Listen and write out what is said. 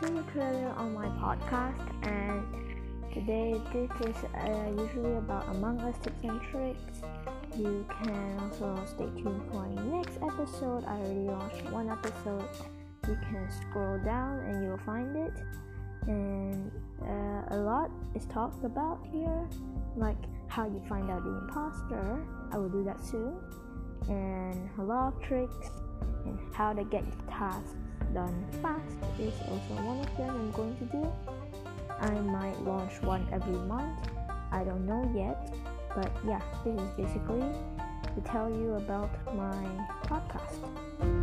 this is a trailer on my podcast, and today this is uh, usually about Among Us tips and tricks. You can also stay tuned for my next episode. I already launched one episode. You can scroll down and you'll find it. And uh, a lot is talked about here, like how you find out the imposter. I will do that soon. And a lot of tricks and how to get your tasks done fast is also one of them I'm going to do. I might launch one every month. I don't know yet, but yeah, this is basically to tell you about my podcast.